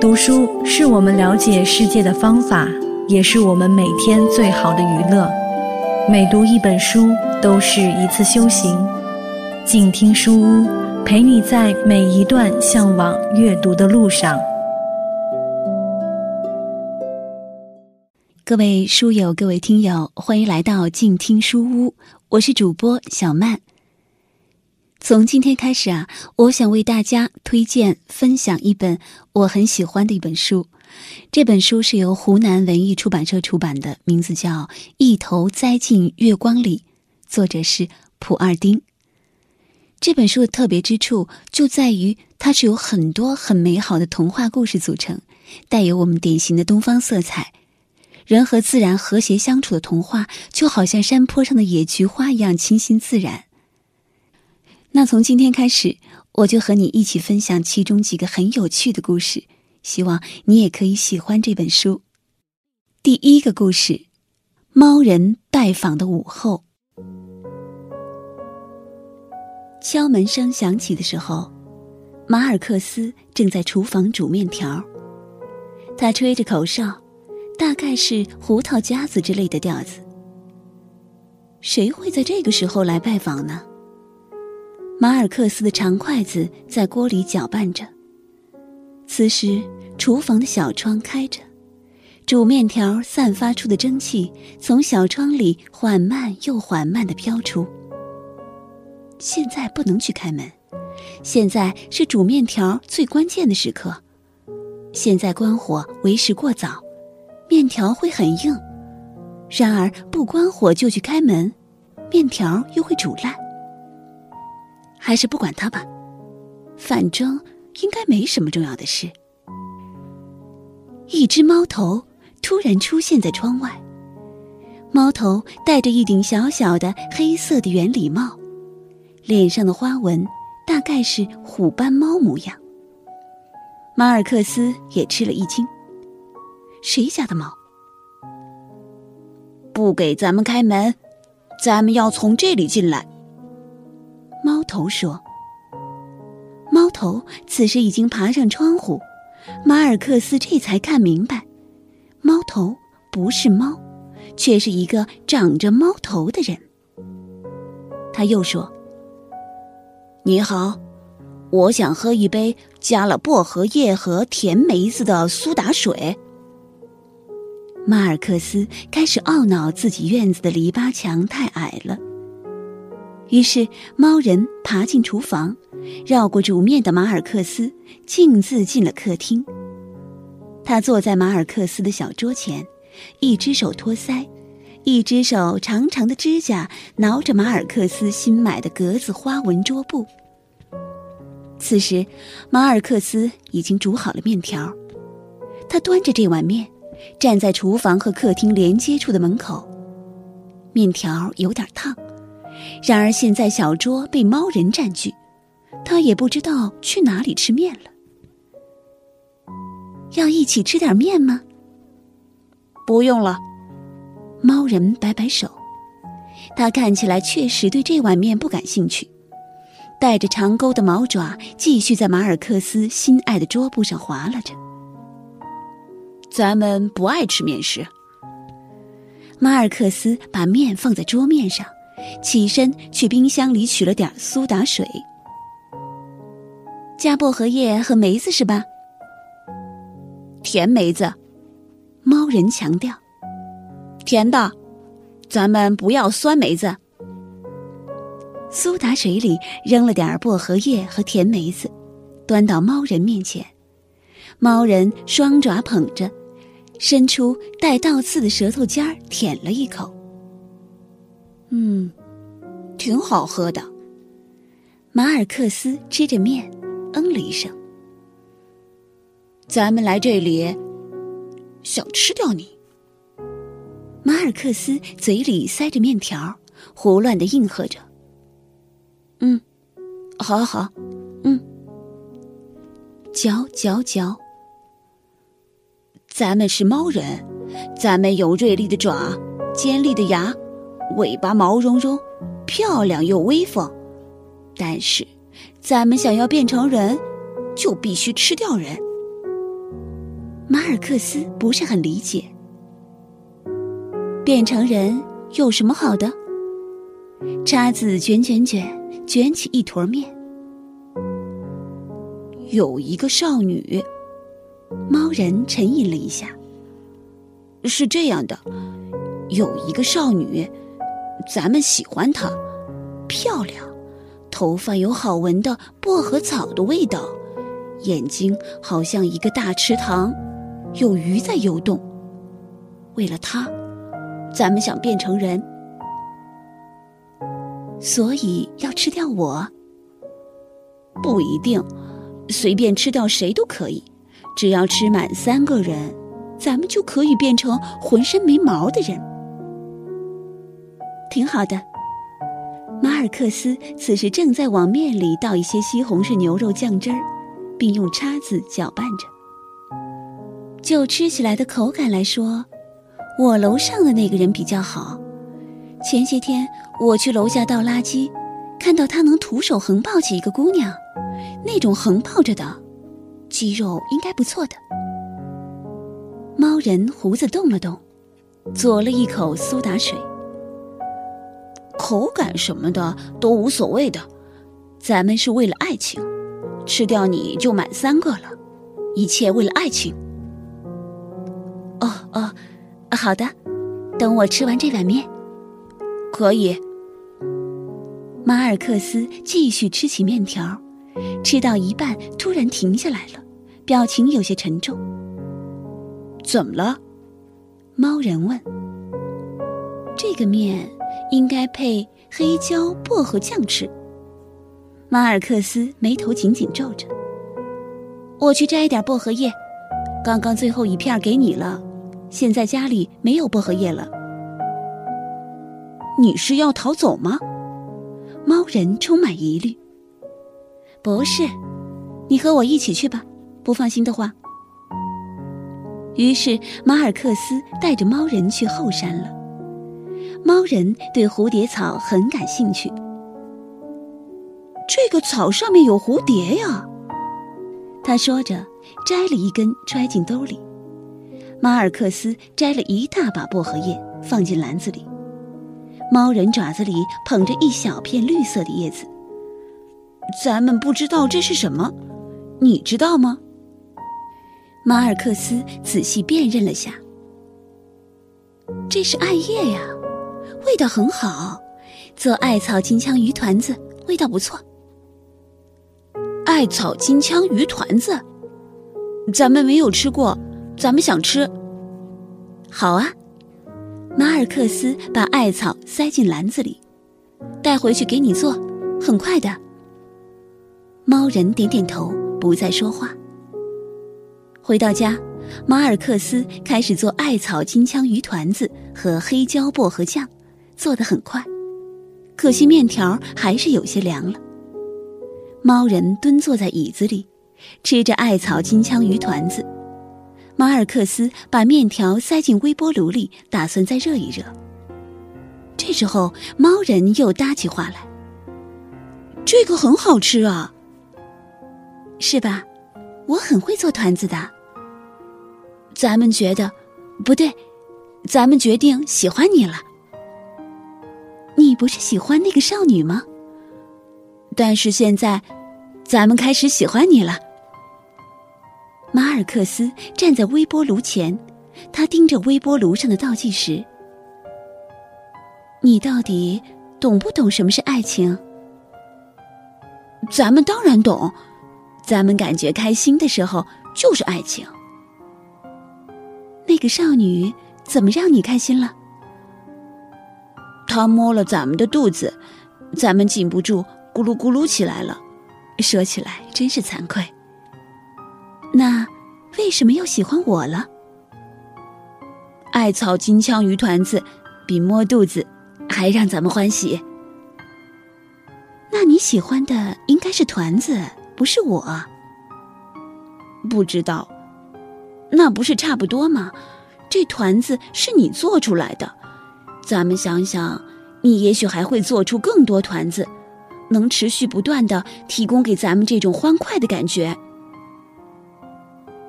读书是我们了解世界的方法，也是我们每天最好的娱乐。每读一本书，都是一次修行。静听书屋，陪你在每一段向往阅读的路上。各位书友，各位听友，欢迎来到静听书屋，我是主播小曼。从今天开始啊，我想为大家推荐分享一本我很喜欢的一本书。这本书是由湖南文艺出版社出版的，名字叫《一头栽进月光里》，作者是普二丁。这本书的特别之处就在于它是由很多很美好的童话故事组成，带有我们典型的东方色彩。人和自然和谐相处的童话，就好像山坡上的野菊花一样清新自然。那从今天开始，我就和你一起分享其中几个很有趣的故事，希望你也可以喜欢这本书。第一个故事：猫人拜访的午后。敲门声响起的时候，马尔克斯正在厨房煮面条。他吹着口哨，大概是胡桃夹子之类的调子。谁会在这个时候来拜访呢？马尔克斯的长筷子在锅里搅拌着。此时，厨房的小窗开着，煮面条散发出的蒸汽从小窗里缓慢又缓慢的飘出。现在不能去开门，现在是煮面条最关键的时刻。现在关火为时过早，面条会很硬。然而不关火就去开门，面条又会煮烂。还是不管他吧，反正应该没什么重要的事。一只猫头突然出现在窗外，猫头戴着一顶小小的黑色的圆礼帽，脸上的花纹大概是虎斑猫模样。马尔克斯也吃了一惊：“谁家的猫？不给咱们开门，咱们要从这里进来。”头说：“猫头此时已经爬上窗户，马尔克斯这才看明白，猫头不是猫，却是一个长着猫头的人。”他又说：“你好，我想喝一杯加了薄荷叶和甜梅子的苏打水。”马尔克斯开始懊恼自己院子的篱笆墙太矮了。于是，猫人爬进厨房，绕过煮面的马尔克斯，径自进了客厅。他坐在马尔克斯的小桌前，一只手托腮，一只手长长的指甲挠着马尔克斯新买的格子花纹桌布。此时，马尔克斯已经煮好了面条，他端着这碗面，站在厨房和客厅连接处的门口。面条有点烫。然而现在小桌被猫人占据，他也不知道去哪里吃面了。要一起吃点面吗？不用了。猫人摆摆手，他看起来确实对这碗面不感兴趣，带着长钩的毛爪继续在马尔克斯心爱的桌布上划拉着。咱们不爱吃面食。马尔克斯把面放在桌面上。起身去冰箱里取了点苏打水，加薄荷叶和梅子是吧？甜梅子，猫人强调。甜的，咱们不要酸梅子。苏打水里扔了点薄荷叶和甜梅子，端到猫人面前。猫人双爪捧着，伸出带倒刺的舌头尖儿舔了一口。嗯，挺好喝的。马尔克斯吃着面，嗯了一声。咱们来这里，想吃掉你。马尔克斯嘴里塞着面条，胡乱的应和着。嗯，好，好，嗯。嚼嚼嚼。咱们是猫人，咱们有锐利的爪，尖利的牙。尾巴毛茸茸，漂亮又威风，但是，咱们想要变成人，就必须吃掉人。马尔克斯不是很理解。变成人有什么好的？叉子卷卷卷，卷起一坨面。有一个少女，猫人沉吟了一下。是这样的，有一个少女，咱们喜欢她，漂亮，头发有好闻的薄荷草的味道，眼睛好像一个大池塘，有鱼在游动。为了她，咱们想变成人，所以要吃掉我？不一定，随便吃掉谁都可以，只要吃满三个人。咱们就可以变成浑身没毛的人，挺好的。马尔克斯此时正在往面里倒一些西红柿牛肉酱汁儿，并用叉子搅拌着。就吃起来的口感来说，我楼上的那个人比较好。前些天我去楼下倒垃圾，看到他能徒手横抱起一个姑娘，那种横抱着的，肌肉应该不错的。猫人胡子动了动，嘬了一口苏打水。口感什么的都无所谓的，咱们是为了爱情，吃掉你就满三个了，一切为了爱情。哦哦，好的，等我吃完这碗面，可以。马尔克斯继续吃起面条，吃到一半突然停下来了，表情有些沉重。怎么了？猫人问。这个面应该配黑椒薄荷酱吃。马尔克斯眉头紧紧皱着。我去摘一点薄荷叶，刚刚最后一片给你了，现在家里没有薄荷叶了。你是要逃走吗？猫人充满疑虑。不是，你和我一起去吧。不放心的话。于是，马尔克斯带着猫人去后山了。猫人对蝴蝶草很感兴趣。这个草上面有蝴蝶呀，他说着，摘了一根揣进兜里。马尔克斯摘了一大把薄荷叶放进篮子里。猫人爪子里捧着一小片绿色的叶子。咱们不知道这是什么，你知道吗？马尔克斯仔细辨认了下，这是艾叶呀，味道很好，做艾草金枪鱼团子味道不错。艾草金枪鱼团子，咱们没有吃过，咱们想吃。好啊，马尔克斯把艾草塞进篮子里，带回去给你做，很快的。猫人点点头，不再说话。回到家，马尔克斯开始做艾草金枪鱼团子和黑椒薄荷酱，做得很快。可惜面条还是有些凉了。猫人蹲坐在椅子里，吃着艾草金枪鱼团子。马尔克斯把面条塞进微波炉里，打算再热一热。这时候，猫人又搭起话来：“这个很好吃啊，是吧？我很会做团子的。”咱们觉得，不对，咱们决定喜欢你了。你不是喜欢那个少女吗？但是现在，咱们开始喜欢你了。马尔克斯站在微波炉前，他盯着微波炉上的倒计时。你到底懂不懂什么是爱情？咱们当然懂，咱们感觉开心的时候就是爱情。那个少女怎么让你开心了？他摸了咱们的肚子，咱们禁不住咕噜咕噜起来了。说起来真是惭愧。那为什么又喜欢我了？艾草金枪鱼团子比摸肚子还让咱们欢喜。那你喜欢的应该是团子，不是我。不知道。那不是差不多吗？这团子是你做出来的，咱们想想，你也许还会做出更多团子，能持续不断的提供给咱们这种欢快的感觉。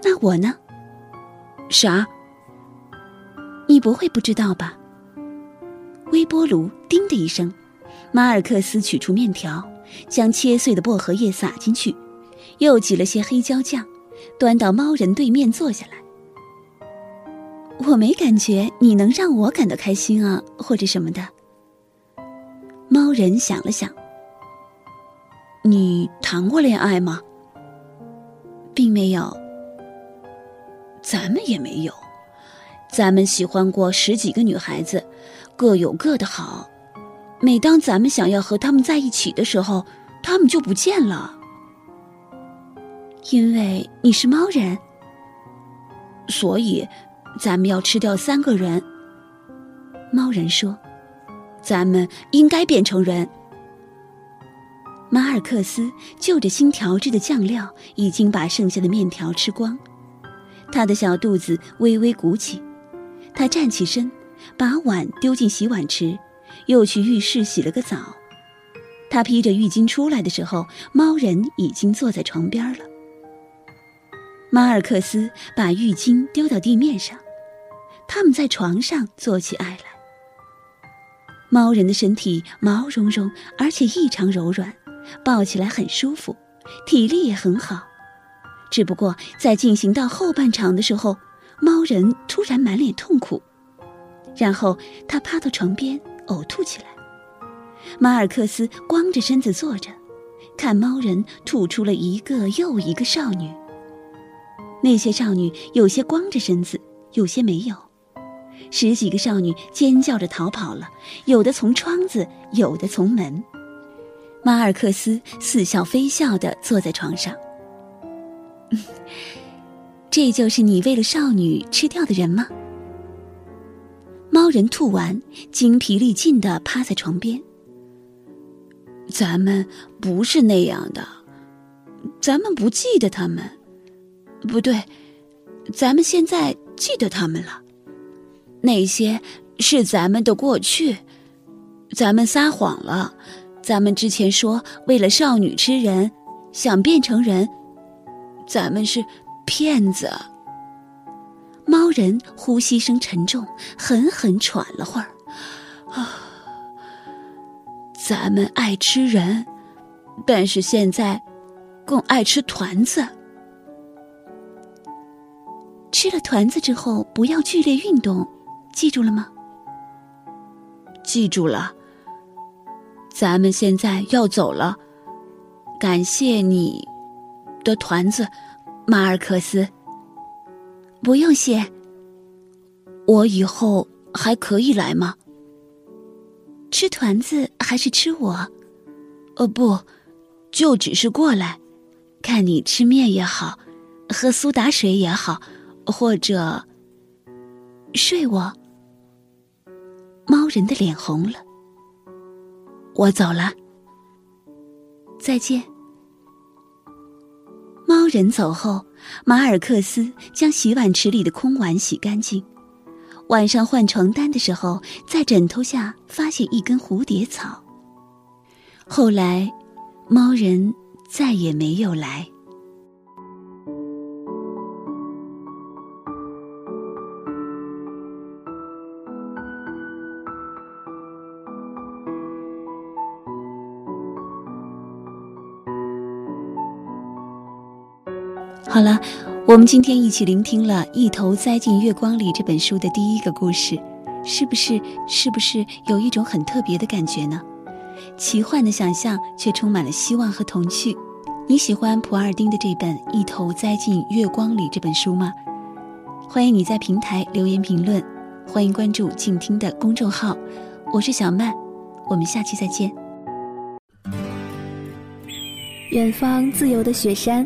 那我呢？啥？你不会不知道吧？微波炉叮的一声，马尔克斯取出面条，将切碎的薄荷叶撒进去，又挤了些黑椒酱，端到猫人对面坐下来。我没感觉你能让我感到开心啊，或者什么的。猫人想了想，你谈过恋爱吗？并没有。咱们也没有，咱们喜欢过十几个女孩子，各有各的好。每当咱们想要和他们在一起的时候，他们就不见了。因为你是猫人，所以咱们要吃掉三个人。猫人说：“咱们应该变成人。”马尔克斯就着新调制的酱料，已经把剩下的面条吃光。他的小肚子微微鼓起，他站起身，把碗丢进洗碗池，又去浴室洗了个澡。他披着浴巾出来的时候，猫人已经坐在床边了。马尔克斯把浴巾丢到地面上，他们在床上做起爱来。猫人的身体毛茸茸，而且异常柔软，抱起来很舒服，体力也很好。只不过在进行到后半场的时候，猫人突然满脸痛苦，然后他趴到床边呕吐起来。马尔克斯光着身子坐着，看猫人吐出了一个又一个少女。那些少女有些光着身子，有些没有。十几个少女尖叫着逃跑了，有的从窗子，有的从门。马尔克斯似笑非笑的坐在床上。这就是你为了少女吃掉的人吗？猫人吐完，精疲力尽的趴在床边。咱们不是那样的，咱们不记得他们，不对，咱们现在记得他们了。那些是咱们的过去，咱们撒谎了，咱们之前说为了少女吃人，想变成人。咱们是骗子。猫人呼吸声沉重，狠狠喘了会儿。啊，咱们爱吃人，但是现在更爱吃团子。吃了团子之后，不要剧烈运动，记住了吗？记住了。咱们现在要走了，感谢你。的团子，马尔克斯。不用谢。我以后还可以来吗？吃团子还是吃我？哦不，就只是过来，看你吃面也好，喝苏打水也好，或者睡我。猫人的脸红了。我走了。再见。猫人走后，马尔克斯将洗碗池里的空碗洗干净。晚上换床单的时候，在枕头下发现一根蝴蝶草。后来，猫人再也没有来。好了，我们今天一起聆听了《一头栽进月光里》这本书的第一个故事，是不是是不是有一种很特别的感觉呢？奇幻的想象却充满了希望和童趣。你喜欢普尔丁的这本《一头栽进月光里》这本书吗？欢迎你在平台留言评论，欢迎关注静听的公众号。我是小曼，我们下期再见。远方自由的雪山。